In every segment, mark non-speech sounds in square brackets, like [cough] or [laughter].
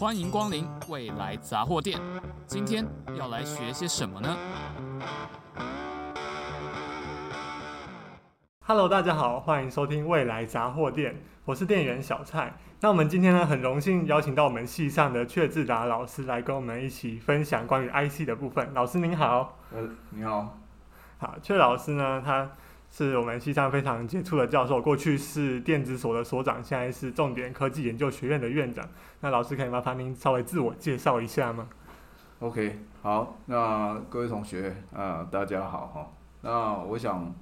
欢迎光临未来杂货店。今天要来学些什么呢？Hello，大家好，欢迎收听未来杂货店，我是店员小蔡。那我们今天呢，很荣幸邀请到我们系上的阙志达老师来跟我们一起分享关于 IC 的部分。老师您好。呃，你好。好，阙老师呢，他。是我们西上非常杰出的教授，过去是电子所的所长，现在是重点科技研究学院的院长。那老师可以麻烦您稍微自我介绍一下吗？OK，好，那各位同学啊，大家好哈。那我想，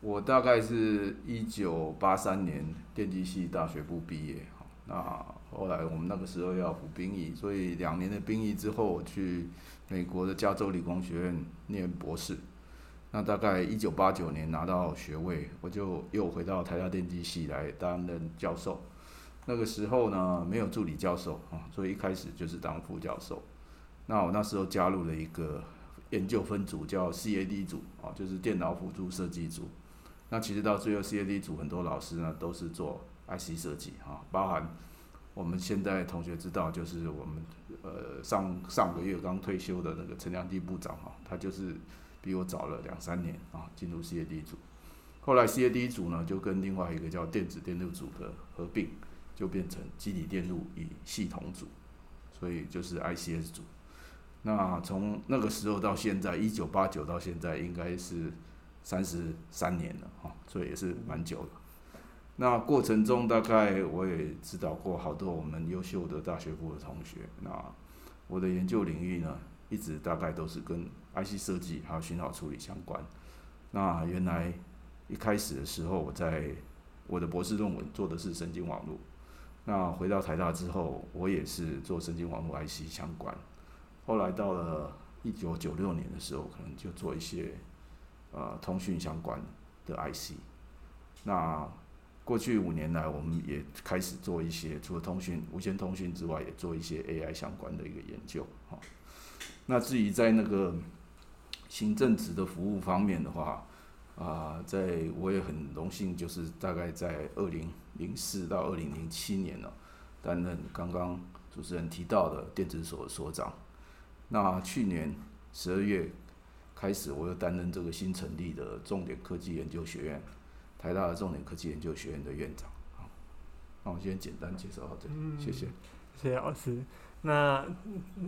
我大概是一九八三年电机系大学部毕业哈。那后来我们那个时候要服兵役，所以两年的兵役之后，去美国的加州理工学院念博士。那大概一九八九年拿到学位，我就又回到台大电机系来担任教授。那个时候呢，没有助理教授啊，所以一开始就是当副教授。那我那时候加入了一个研究分组，叫 CAD 组啊，就是电脑辅助设计组。那其实到最后，CAD 组很多老师呢都是做 IC 设计啊，包含我们现在同学知道，就是我们呃上上个月刚退休的那个陈良基部长啊，他就是。比我早了两三年啊，进入 CAD 组，后来 CAD 组呢就跟另外一个叫电子电路组的合并，就变成机体电路与系统组，所以就是 ICS 组。那从那个时候到现在，一九八九到现在应该是三十三年了哈，所以也是蛮久了。那过程中大概我也指导过好多我们优秀的大学部的同学。那我的研究领域呢，一直大概都是跟 IC 设计还有讯号处理相关。那原来一开始的时候，我在我的博士论文做的是神经网络。那回到台大之后，我也是做神经网络 IC 相关。后来到了一九九六年的时候，可能就做一些呃通讯相关的 IC。那过去五年来，我们也开始做一些除了通讯、无线通讯之外，也做一些 AI 相关的一个研究。哈，那至于在那个行政职的服务方面的话，啊，在我也很荣幸，就是大概在二零零四到二零零七年呢，担任刚刚主持人提到的电子所所长。那去年十二月开始，我又担任这个新成立的重点科技研究学院，台大的重点科技研究学院的院长。好，那我先简单介绍到这里，谢谢，谢谢老师。那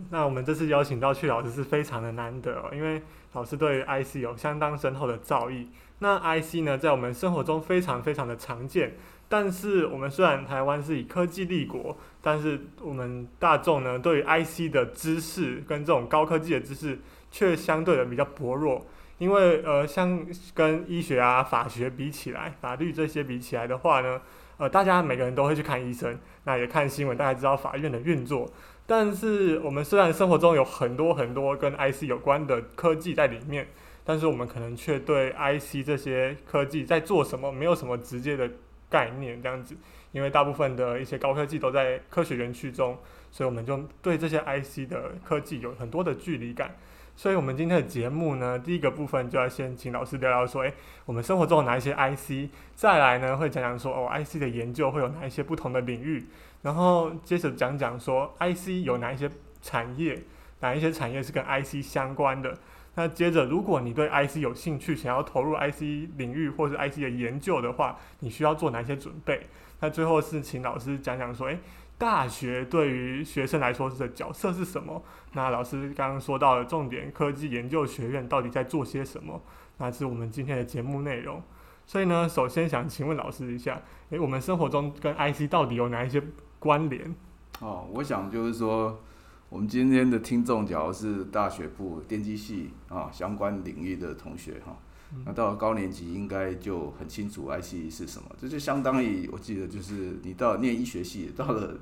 那我们这次邀请到阙老师是非常的难得哦，因为老师对于 IC 有相当深厚的造诣。那 IC 呢，在我们生活中非常非常的常见，但是我们虽然台湾是以科技立国，但是我们大众呢，对于 IC 的知识跟这种高科技的知识却相对的比较薄弱。因为呃，像跟医学啊、法学比起来，法律这些比起来的话呢，呃，大家每个人都会去看医生，那也看新闻，大家知道法院的运作。但是我们虽然生活中有很多很多跟 IC 有关的科技在里面，但是我们可能却对 IC 这些科技在做什么没有什么直接的概念，这样子。因为大部分的一些高科技都在科学园区中，所以我们就对这些 IC 的科技有很多的距离感。所以，我们今天的节目呢，第一个部分就要先请老师聊聊说，诶，我们生活中有哪一些 IC？再来呢，会讲讲说，哦，IC 的研究会有哪一些不同的领域？然后接着讲讲说，IC 有哪一些产业？哪一些产业是跟 IC 相关的？那接着，如果你对 IC 有兴趣，想要投入 IC 领域或是 IC 的研究的话，你需要做哪些准备？那最后是请老师讲讲说，诶。大学对于学生来说的角色是什么？那老师刚刚说到的重点科技研究学院到底在做些什么？那是我们今天的节目内容。所以呢，首先想请问老师一下，诶，我们生活中跟 IC 到底有哪一些关联？哦，我想就是说，我们今天的听众，假如是大学部电机系啊相关领域的同学哈，那到了高年级应该就很清楚 IC 是什么。这就相当于我记得就是你到了念医学系到了。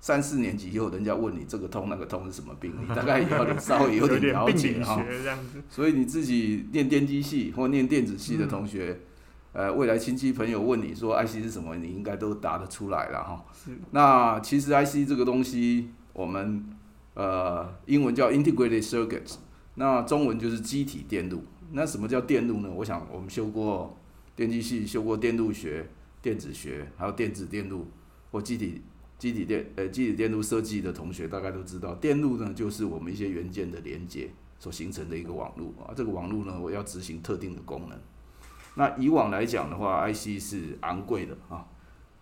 三四年级以后，人家问你这个痛那个痛是什么病，你大概也要点稍微有点了解 [laughs] 哈。所以你自己念电机系或念电子系的同学，嗯、呃，未来亲戚朋友问你说 IC 是什么，你应该都答得出来了哈。那其实 IC 这个东西，我们呃英文叫 Integrated Circuits，那中文就是机体电路。那什么叫电路呢？我想我们修过电机系，修过电路学、电子学，还有电子电路或机体。机体电呃机体电路设计的同学大概都知道，电路呢就是我们一些元件的连接所形成的一个网络啊。这个网络呢，我要执行特定的功能。那以往来讲的话，IC 是昂贵的啊，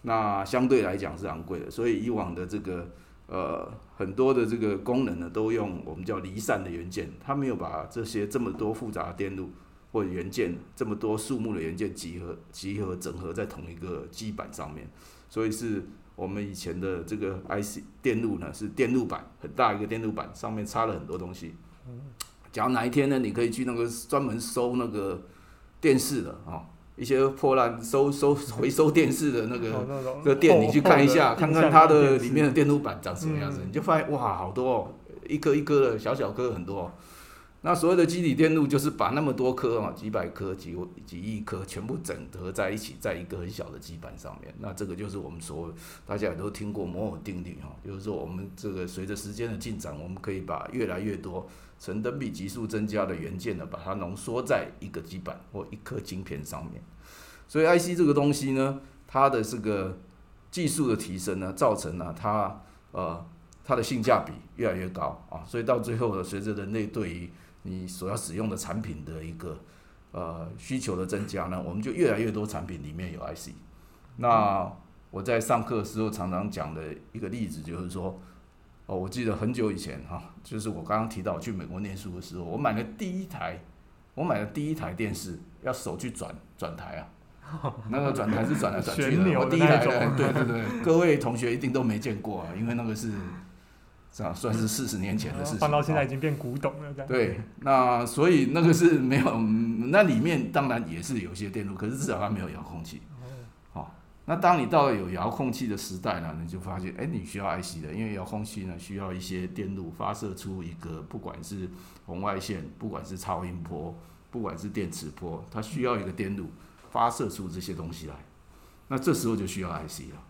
那相对来讲是昂贵的，所以以往的这个呃很多的这个功能呢，都用我们叫离散的元件，它没有把这些这么多复杂的电路或者元件这么多数目的元件集合集合整合在同一个基板上面，所以是我们以前的这个 IC 电路呢是电路板很大一个电路板，上面插了很多东西。假如哪一天呢，你可以去那个专门收那个。电视的啊，一些破烂收收回收电视的那个那个店，你去看一下，看看它的里面的电路板长什么样子，你就发现哇，好多哦，一颗一颗的小小颗很多。那所谓的基底电路就是把那么多颗啊，几百颗、几几亿颗全部整合在一起，在一个很小的基板上面。那这个就是我们所大家也都听过摩尔定律哈，就是说我们这个随着时间的进展，我们可以把越来越多。成等比级数增加的元件呢，把它浓缩在一个基板或一颗晶片上面。所以 IC 这个东西呢，它的这个技术的提升呢，造成了它呃它的性价比越来越高啊。所以到最后呢，随着人类对于你所要使用的产品的一个呃需求的增加呢，我们就越来越多产品里面有 IC。那我在上课的时候常常讲的一个例子就是说。哦，我记得很久以前哈，就是我刚刚提到去美国念书的时候，我买了第一台，我买了第一台电视，要手去转转台啊，[laughs] 那个转台是转来转去的，我第一台的，对对对，各位同学一定都没见过啊，因为那个是，是啊，算是四十年前的事情，放到现在已经变古董了，对，那所以那个是没有，那里面当然也是有些电路，可是至少它没有遥控器。那当你到了有遥控器的时代呢，你就发现，哎，你需要 IC 的，因为遥控器呢需要一些电路发射出一个，不管是红外线，不管是超音波，不管是电磁波，它需要一个电路发射出这些东西来。那这时候就需要 IC 了。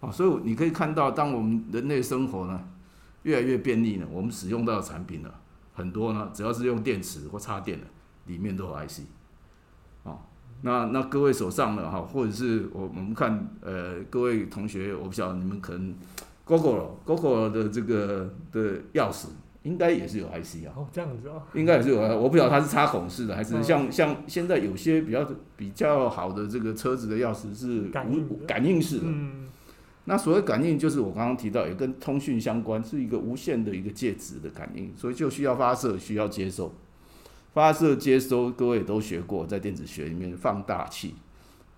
好，所以你可以看到，当我们人类生活呢越来越便利呢，我们使用到的产品呢很多呢，只要是用电池或插电的，里面都有 IC。那那各位手上的哈，或者是我我们看呃各位同学，我不晓得你们可能 Gogoro Gogoro 的这个的钥匙应该也是有 IC 啊。哦，这样子哦。应该也是有，我不晓得它是插孔式的，还是像、嗯、像现在有些比较比较好的这个车子的钥匙是无感应，感应式的。嗯。那所谓感应就是我刚刚提到，也跟通讯相关，是一个无线的一个介质的感应，所以就需要发射，需要接收。发射接收，各位也都学过，在电子学里面放大器，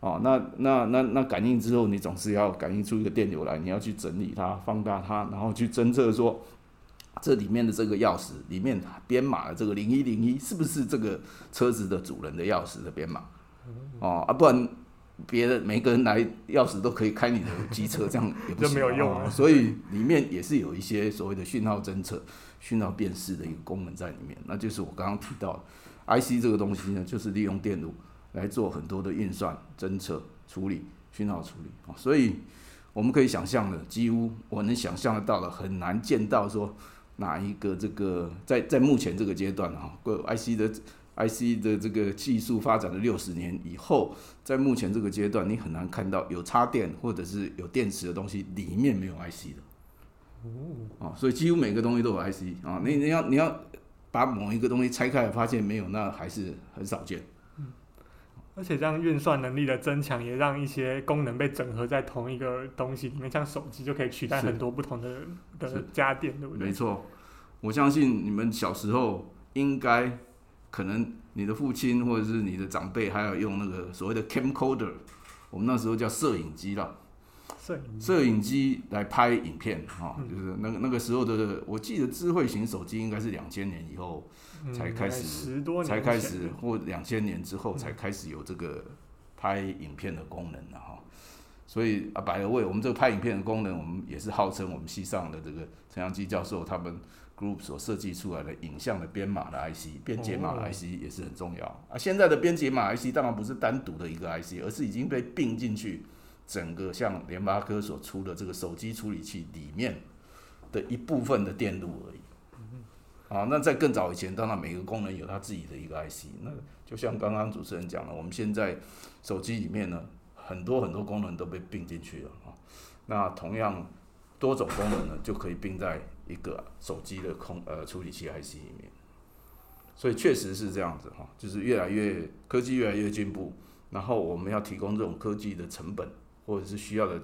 哦，那那那那感应之后，你总是要感应出一个电流来，你要去整理它，放大它，然后去侦测说，这里面的这个钥匙里面编码的这个零一零一是不是这个车子的主人的钥匙的编码？哦啊，不然别的每个人来钥匙都可以开你的机车，这样 [laughs] 也不没有用啊。[laughs] 所以里面也是有一些所谓的讯号侦测。讯号辨识的一个功能在里面，那就是我刚刚提到的 IC 这个东西呢，就是利用电路来做很多的运算、侦测、处理、讯号处理啊。所以我们可以想象的，几乎我能想象得到的，很难见到说哪一个这个在在目前这个阶段啊，IC 的 IC 的这个技术发展了六十年以后，在目前这个阶段，你很难看到有插电或者是有电池的东西里面没有 IC 的。哦，所以几乎每个东西都有 IC 啊，你你要你要把某一个东西拆开来发现没有，那还是很少见。嗯，而且这样运算能力的增强，也让一些功能被整合在同一个东西里面，像手机就可以取代很多不同的的家电，对不对？没错，我相信你们小时候应该可能你的父亲或者是你的长辈还要用那个所谓的 camcorder，我们那时候叫摄影机了。摄影机来拍影片，哈，就是那个那个时候的，我记得智慧型手机应该是两千年以后才开始，才开始或两千年之后才开始有这个拍影片的功能的哈。所以啊，by the way，我们这个拍影片的功能，我们也是号称我们西上的这个陈阳基教授他们 group 所设计出来的影像的编码的 IC，编解码的 IC 也是很重要啊。现在的编解码 IC 当然不是单独的一个 IC，而是已经被并进去。整个像联发科所出的这个手机处理器里面的一部分的电路而已。啊，那在更早以前，当然每个功能有它自己的一个 IC。那就像刚刚主持人讲了，我们现在手机里面呢，很多很多功能都被并进去了啊。那同样多种功能呢，就可以并在一个手机的空呃处理器 IC 里面。所以确实是这样子哈，就是越来越科技越来越进步，然后我们要提供这种科技的成本或者是需要的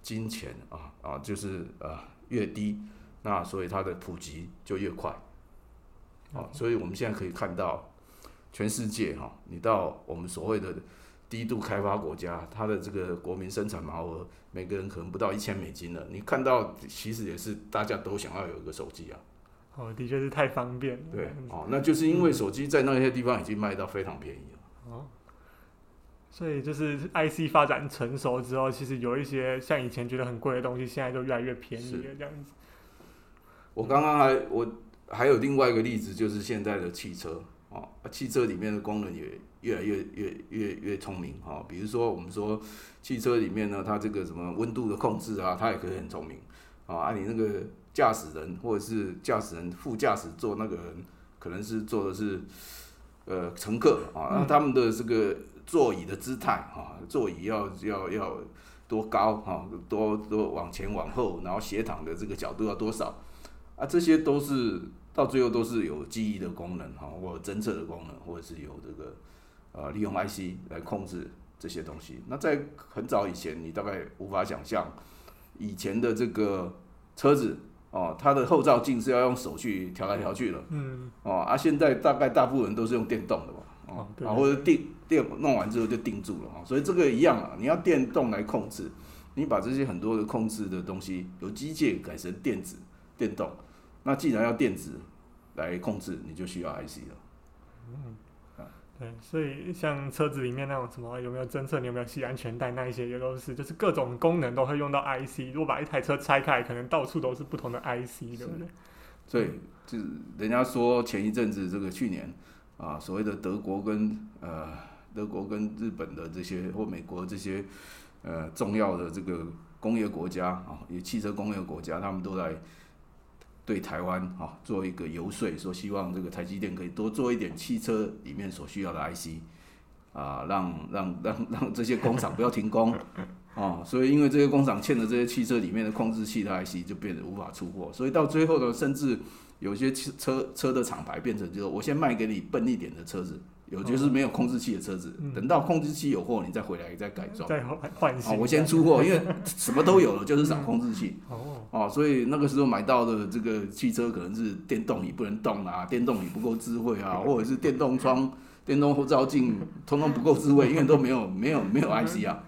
金钱啊啊，就是呃越低，那所以它的普及就越快。啊，所以我们现在可以看到，全世界哈，你到我们所谓的低度开发国家，它的这个国民生产毛额，每个人可能不到一千美金了。你看到，其实也是大家都想要有一个手机啊。哦，的确是太方便了。对，哦，那就是因为手机在那些地方已经卖到非常便宜了。哦，所以就是 IC 发展成熟之后，其实有一些像以前觉得很贵的东西，现在就越来越便宜了，这样子。我刚刚还我。还有另外一个例子，就是现在的汽车哦，汽车里面的功能也越来越越越越聪明哦。比如说，我们说汽车里面呢，它这个什么温度的控制啊，它也可以很聪明啊。啊，你那个驾驶人或者是驾驶人副驾驶座那个人，可能是坐的是呃乘客啊，那他们的这个座椅的姿态啊，座椅要要要多高啊，多多往前往后，然后斜躺的这个角度要多少啊，这些都是。到最后都是有记忆的功能哈，或者侦测的功能，或者是有这个呃利用 IC 来控制这些东西。那在很早以前，你大概无法想象以前的这个车子哦，它的后照镜是要用手去调来调去的，嗯，哦，啊，现在大概大部分人都是用电动的吧，哦，啊，或者定电弄完之后就定住了哈，所以这个一样啊，你要电动来控制，你把这些很多的控制的东西由机械改成电子电动。那既然要电子来控制，你就需要 IC 了。嗯，所以像车子里面那种什么有没有侦测，你有没有系安全带，那一些也都是，就是各种功能都会用到 IC。如果把一台车拆开，可能到处都是不同的 IC，对不对？所以就人家说前一阵子这个去年啊，所谓的德国跟呃德国跟日本的这些或美国这些呃重要的这个工业国家啊，也汽车工业国家，他们都在。对台湾啊做一个游说，说希望这个台积电可以多做一点汽车里面所需要的 IC，啊，让让让让这些工厂不要停工，啊，所以因为这些工厂欠的这些汽车里面的控制器的 IC 就变得无法出货，所以到最后呢，甚至有些汽车车的厂牌变成就是我先卖给你笨一点的车子。有就是没有控制器的车子，嗯、等到控制器有货，你再回来再改装，再换新。我先出货，因为什么都有了，就是少控制器。哦、哦，所以那个时候买到的这个汽车可能是电动椅不能动啊，电动椅不够智慧啊，或者是电动窗、电动后照镜通通不够智慧，因为都没有没有没有 IC 啊。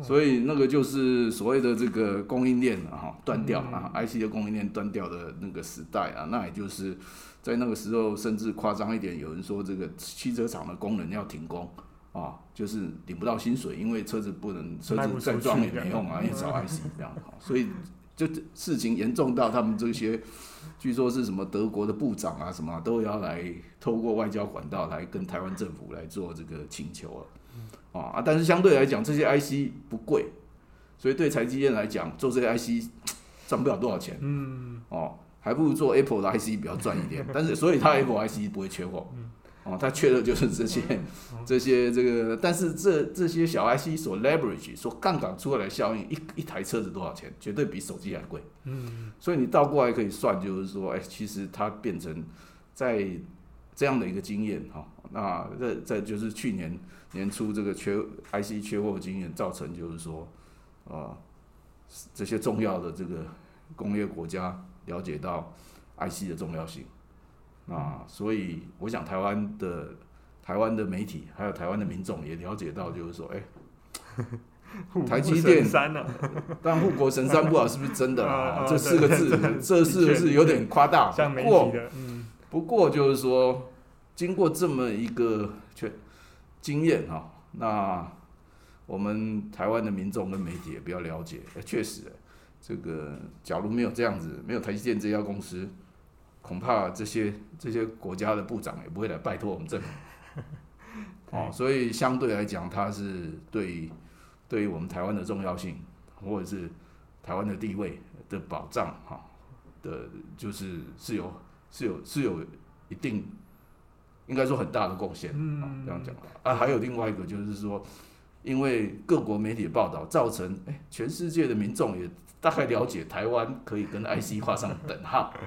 所以那个就是所谓的这个供应链啊断掉啊，IC 的供应链断掉的那个时代啊，那也就是。在那个时候，甚至夸张一点，有人说这个汽车厂的工人要停工啊，就是领不到薪水，因为车子不能，车子再装也没用啊，也找 IC 这样。[laughs] 所以就事情严重到他们这些，据说是什么德国的部长啊，什么都要来透过外交管道来跟台湾政府来做这个请求了啊。但是相对来讲，这些 IC 不贵，所以对台积电来讲，做这些 IC 赚不了多少钱。嗯，哦。还不如做 Apple 的 IC 比较赚一点，但是所以它 Apple IC 不会缺货，哦，它缺的就是这些这些这个，但是这这些小 IC 所 leverage 所杠杆出来的效应，一一台车子多少钱，绝对比手机还贵。嗯，所以你倒过来可以算，就是说，哎，其实它变成在这样的一个经验哈，那这这就是去年年初这个缺 IC 缺货经验造成，就是说，啊，这些重要的这个工业国家。了解到 IC 的重要性，啊，所以我想台湾的台湾的媒体还有台湾的民众也了解到，就是说，哎、欸，[laughs] 台积电，但护国神山不好是不是真的啊？[laughs] 这四个字，这四个字有点夸大？不过，不过就是说，经过这么一个确经验哈，那我们台湾的民众跟媒体也比较了解，哎，确实。这个假如没有这样子，没有台积电这家公司，恐怕这些这些国家的部长也不会来拜托我们政府。[laughs] 哦，所以相对来讲，它是对于对于我们台湾的重要性，或者是台湾的地位的保障，哈的，就是是有是有是有一定，应该说很大的贡献。嗯，这样讲啊，还有另外一个就是说，因为各国媒体的报道，造成哎，全世界的民众也大概了解台湾可以跟 IC 画上等号。[laughs]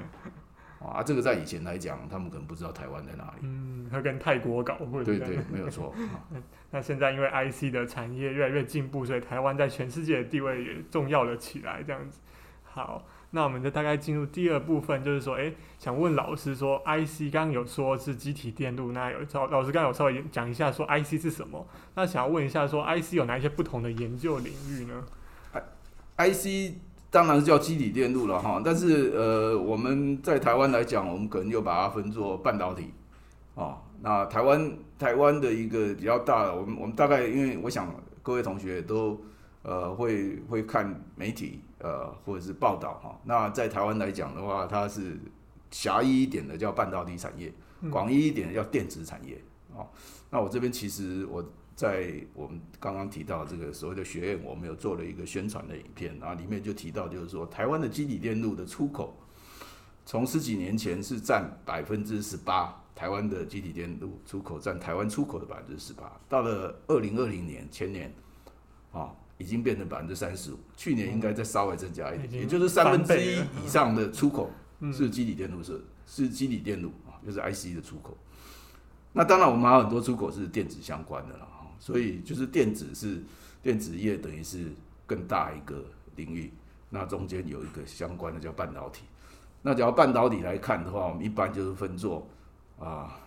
啊，这个在以前来讲，他们可能不知道台湾在哪里。嗯，他跟泰国搞混。对对，没有错。[laughs] 那现在因为 IC 的产业越来越进步，所以台湾在全世界的地位也重要了起来。这样子，好，那我们就大概进入第二部分，就是说，哎，想问老师说，IC 刚刚有说是集体电路，那有老老师刚刚有稍微讲一下说 IC 是什么？那想要问一下说，IC 有哪一些不同的研究领域呢？IC。当然是叫积体电路了哈，但是呃，我们在台湾来讲，我们可能就把它分作半导体，哦，那台湾台湾的一个比较大的，我们我们大概因为我想各位同学都呃会会看媒体呃或者是报道哈，那在台湾来讲的话，它是狭义一点的叫半导体产业，广义一点的叫电子产业，哦，那我这边其实我。在我们刚刚提到这个所谓的学院，我们有做了一个宣传的影片，然后里面就提到，就是说台湾的基底电路的出口，从十几年前是占百分之十八，台湾的基底电路出口占台湾出口的百分之十八，到了二零二零年前年，啊，已经变成百分之三十五，去年应该再稍微增加一点，也就是三分之一以上的出口是基底电路是是基底电路啊，就是 IC 的出口。那当然我们还有很多出口是电子相关的了。所以就是电子是电子业，等于是更大一个领域。那中间有一个相关的叫半导体。那只要半导体来看的话，我们一般就是分作啊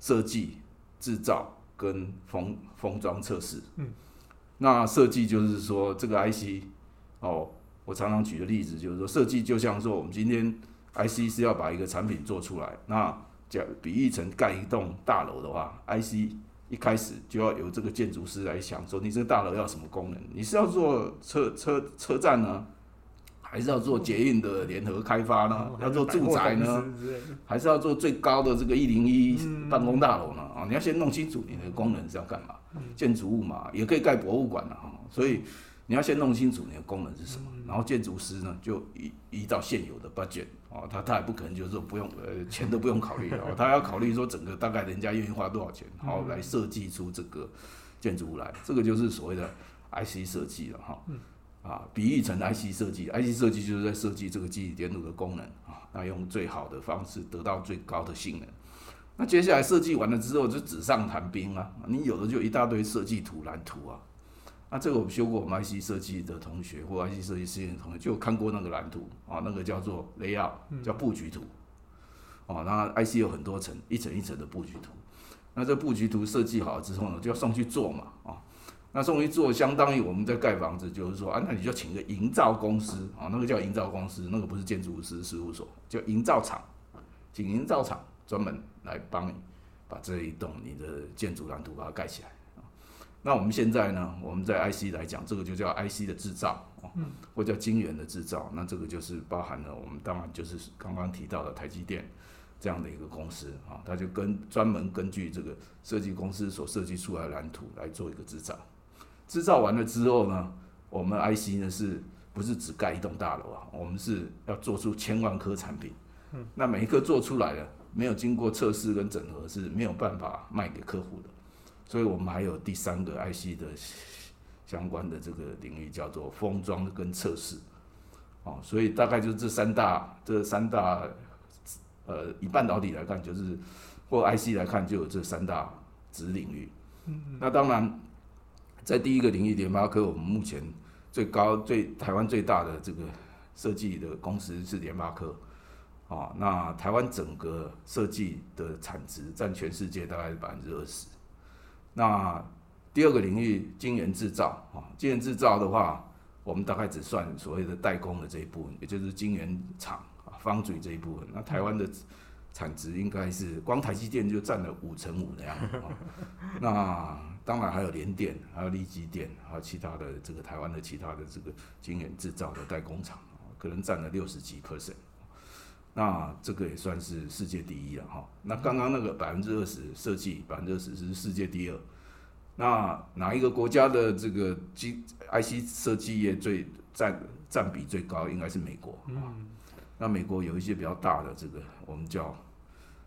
设计、制造跟封封装测试。嗯。那设计就是说这个 IC 哦，我常常举的例子就是说，设计就像说我们今天 IC 是要把一个产品做出来，那假比喻成盖一栋大楼的话，IC。一开始就要由这个建筑师来想说，你这个大楼要什么功能？你是要做车车车站呢，还是要做捷运的联合开发呢？要做住宅呢，还是要做最高的这个一零一办公大楼呢？啊，你要先弄清楚你的功能是要干嘛。建筑物嘛，也可以盖博物馆的哈，所以。你要先弄清楚你的功能是什么，然后建筑师呢就依依照现有的 budget 哦，他他也不可能就是说不用呃钱都不用考虑哦，他要考虑说整个大概人家愿意花多少钱，然后来设计出这个建筑物来，这个就是所谓的 IC 设计了哈，啊，比喻成 IC 设计，IC 设计就是在设计这个积体电路的功能啊，那用最好的方式得到最高的性能。那接下来设计完了之后就纸上谈兵啊，你有的就一大堆设计图蓝图啊。那这个我们修过我们 IC 设计的同学或 IC 设计实验的同学就看过那个蓝图啊，那个叫做 layout，叫布局图。哦，那 IC 有很多层，一层一层的布局图。那这布局图设计好了之后呢，就要送去做嘛，啊，那送去做相当于我们在盖房子，就是说啊，那你就请个营造公司啊，那个叫营造公司，那个不是建筑师事务所，叫营造厂，请营造厂专门来帮你把这一栋你的建筑蓝图把它盖起来。那我们现在呢？我们在 IC 来讲，这个就叫 IC 的制造，或叫晶圆的制造。那这个就是包含了我们当然就是刚刚提到的台积电这样的一个公司啊，它就跟专门根据这个设计公司所设计出来的蓝图来做一个制造。制造完了之后呢，我们 IC 呢是不是只盖一栋大楼啊？我们是要做出千万颗产品。那每一颗做出来了没有经过测试跟整合是没有办法卖给客户的。所以我们还有第三个 IC 的相关的这个领域，叫做封装跟测试，哦，所以大概就是这三大，这三大，呃，以半导体来看，就是或 IC 来看，就有这三大子领域。那当然，在第一个领域，联发科，我们目前最高、最台湾最大的这个设计的公司是联发科，啊，那台湾整个设计的产值占全世界大概是百分之二十。那第二个领域，晶圆制造啊，晶圆制造的话，我们大概只算所谓的代工的这一部分，也就是晶圆厂啊、方嘴这一部分。那台湾的产值应该是光台积电就占了五成五的样子啊。[laughs] 那当然还有联电，还有力积电，还有其他的这个台湾的其他的这个晶圆制造的代工厂，可能占了六十几 percent。那这个也算是世界第一了哈。那刚刚那个百分之二十设计，百分之二十是世界第二。那哪一个国家的这个机 IC 设计业最占占比最高？应该是美国啊。那美国有一些比较大的这个我们叫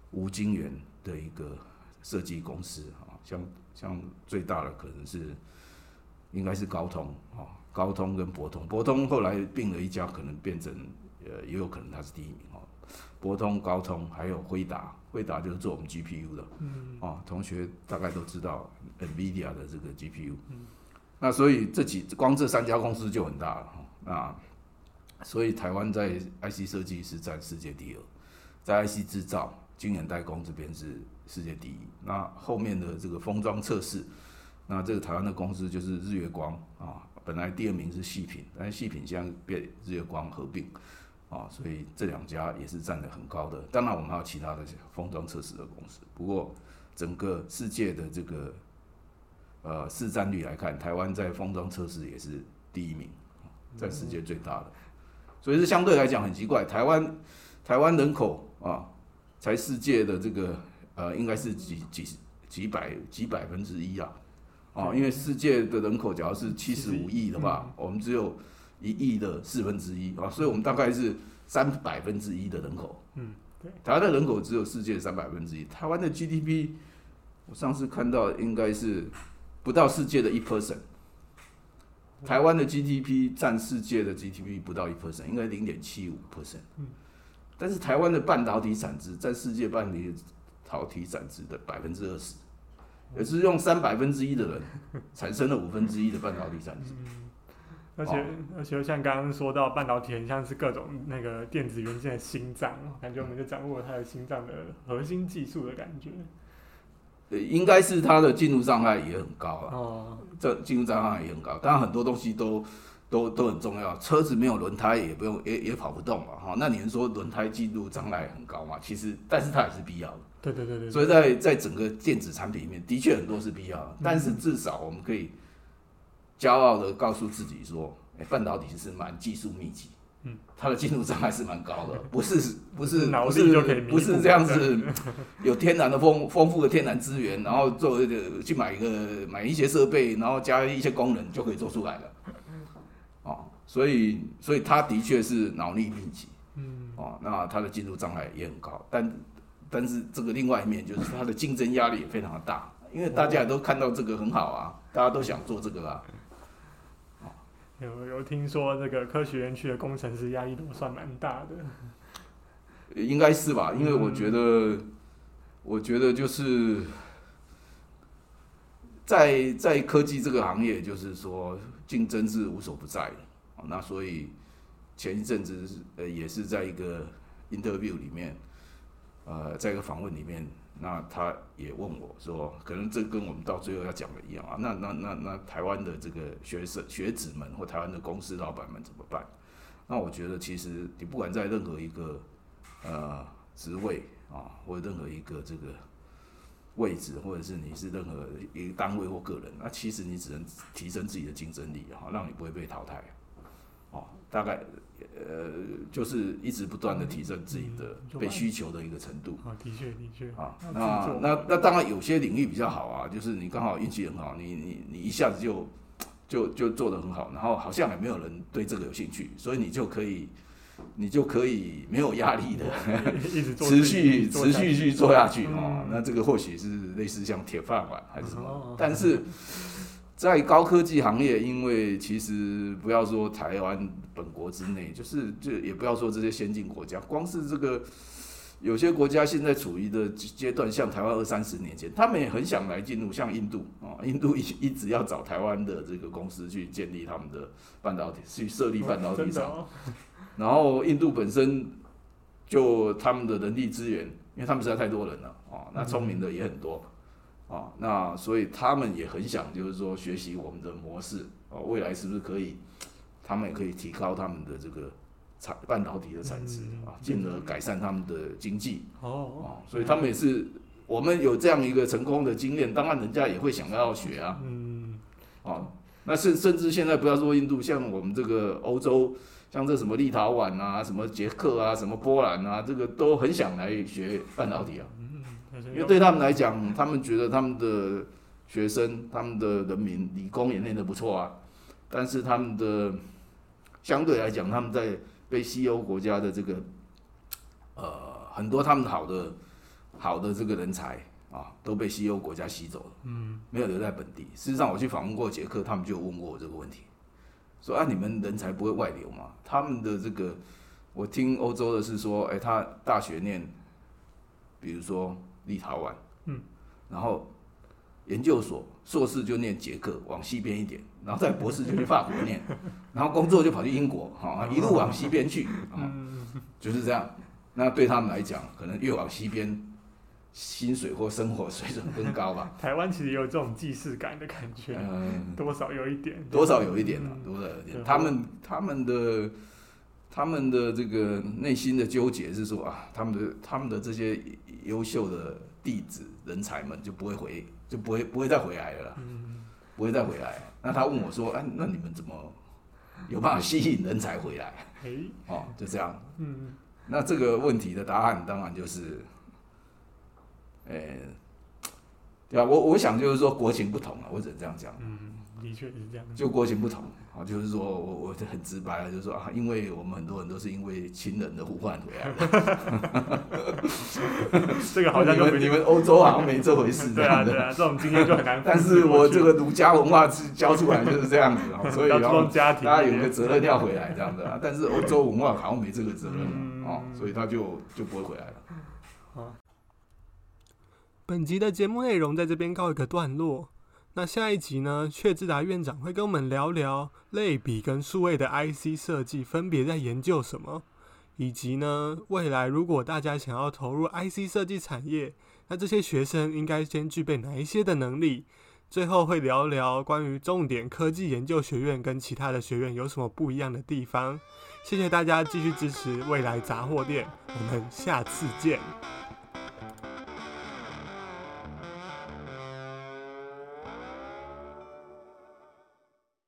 无晶圆的一个设计公司啊，像像最大的可能是应该是高通啊，高通跟博通，博通后来并了一家，可能变成呃也有可能它是第一名哦。博通、高通还有辉达，辉达就是做我们 GPU 的，嗯，啊，同学大概都知道 NVIDIA 的这个 GPU，嗯，那所以这几光这三家公司就很大了，啊，所以台湾在 IC 设计是占世界第二，在 IC 制造、晶圆代工这边是世界第一，那后面的这个封装测试，那这个台湾的公司就是日月光啊，本来第二名是细品，但是细品现在被日月光合并。啊，所以这两家也是占得很高的。当然，我们还有其他的封装测试的公司。不过，整个世界的这个呃市占率来看，台湾在封装测试也是第一名，在世界最大的。所以，是相对来讲很奇怪。台湾台湾人口啊，才世界的这个呃，应该是几几几百几百分之一啊。啊，因为世界的人口假如是七十五亿的话，我们只有。一亿的四分之一啊，所以我们大概是三百分之一的人口。嗯，对，台湾的人口只有世界三百分之一。台湾的 GDP，我上次看到应该是不到世界的一 percent。台湾的 GDP 占世界的 GDP 不到一 percent，应该零点七五 percent。嗯，但是台湾的半导体产值占世界半导体产值的百分之二十，也是用三百分之一的人产生了五分之一的半导体产值。而且而且像刚刚说到半导体，很像是各种那个电子元件的心脏，感觉我们就掌握了它的心脏的核心技术的感觉。对，应该是它的进入障碍也很高啊。哦，这进入障碍也很高，当然很多东西都都都很重要。车子没有轮胎也不用也也跑不动嘛，哈。那你们说轮胎进入障碍很高嘛？其实，但是它也是必要的。对对对对。所以在在整个电子产品里面，的确很多是必要的，但是至少我们可以。骄傲的告诉自己说：“哎、欸，半导体是蛮技术密集，嗯，它的进入障碍是蛮高的，[laughs] 不是不是不是不是这样子，[laughs] 有天然的丰丰富的天然资源，然后做一个去买一个买一些设备，然后加一些功能就可以做出来了，哦，所以所以它的确是脑力密集，嗯，哦，那它的进入障碍也很高，但但是这个另外一面就是它的竞争压力也非常的大，因为大家也都看到这个很好啊，大家都想做这个啊。”有有听说这个科学园区的工程师压力都算蛮大的，应该是吧？因为我觉得，嗯、我觉得就是在在科技这个行业，就是说竞争是无所不在的。那所以前一阵子呃也是在一个 interview 里面，呃，在一个访问里面。那他也问我说，可能这跟我们到最后要讲的一样啊。那那那那台湾的这个学生学子们或台湾的公司老板们怎么办？那我觉得其实你不管在任何一个呃职位啊，或者任何一个这个位置，或者是你是任何一个单位或个人，那其实你只能提升自己的竞争力啊，让你不会被淘汰。哦，大概。呃，就是一直不断的提升自己的被需求的一个程度。啊，的确的确。啊，那那那当然有些领域比较好啊，就是你刚好运气很好，你你你一下子就就就做得很好，然后好像也没有人对这个有兴趣，所以你就可以你就可以没有压力的一直做持续持续去做下去哦。那这个或许是类似像铁饭碗还是什么，但是。在高科技行业，因为其实不要说台湾本国之内，就是就也不要说这些先进国家，光是这个有些国家现在处于的阶段，像台湾二三十年前，他们也很想来进入，像印度啊，印度一一直要找台湾的这个公司去建立他们的半导体，去设立半导体厂，然后印度本身就他们的人力资源，因为他们实在太多人了啊，那聪明的也很多。啊，那所以他们也很想，就是说学习我们的模式，啊，未来是不是可以，他们也可以提高他们的这个产半导体的产值啊，进而改善他们的经济。哦，啊，所以他们也是，我们有这样一个成功的经验，当然人家也会想要学啊。嗯，啊，那甚甚至现在不要说印度，像我们这个欧洲，像这什么立陶宛啊，什么捷克啊，什么波兰啊，这个都很想来学半导体啊。因为对他们来讲，他们觉得他们的学生、他们的人民理工也念得不错啊，但是他们的相对来讲，他们在被西欧国家的这个呃很多他们好的好的这个人才啊，都被西欧国家吸走了，嗯，没有留在本地。事实上，我去访问过捷克，他们就问过我这个问题，说啊，你们人才不会外流吗？他们的这个，我听欧洲的是说，哎，他大学念，比如说立陶宛，嗯，然后研究所硕士就念捷克，往西边一点，然后再博士就去法国念，[laughs] 然后工作就跑去英国，哈，一路往西边去，啊，就是这样。那对他们来讲，可能越往西边。薪水或生活水准更高吧。[laughs] 台湾其实也有这种既视感的感觉，嗯，多少有一点，多少有一点啊，多少有一点。他们他们的他们的这个内心的纠结是说啊，他们的他们的这些优秀的弟子人才们就不会回，就不会不会再回来了，不会再回来。那他问我说，哎，那你们怎么有办法吸引人才回来？哦，就这样。嗯，那这个问题的答案当然就是。呃、欸，对啊，我我想就是说国情不同啊，我只能这样讲。嗯，的确是这样。就国情不同啊，就是说我我很直白了，就是说啊，因为我们很多人都是因为亲人的呼唤回来的。[laughs] 这个好像你们你们欧洲好像没这回事。对啊对啊，这种经验就很难。[laughs] 但是我这个儒家文化是教出来就是这样子啊，[laughs] 所以要大家有个责任要回来这样子啊。但是欧洲文化好像没这个责任啊，所以他就就不会回来了。本集的节目内容在这边告一个段落。那下一集呢，阙致达院长会跟我们聊聊类比跟数位的 IC 设计分别在研究什么，以及呢，未来如果大家想要投入 IC 设计产业，那这些学生应该先具备哪一些的能力？最后会聊聊关于重点科技研究学院跟其他的学院有什么不一样的地方。谢谢大家继续支持未来杂货店，我们下次见。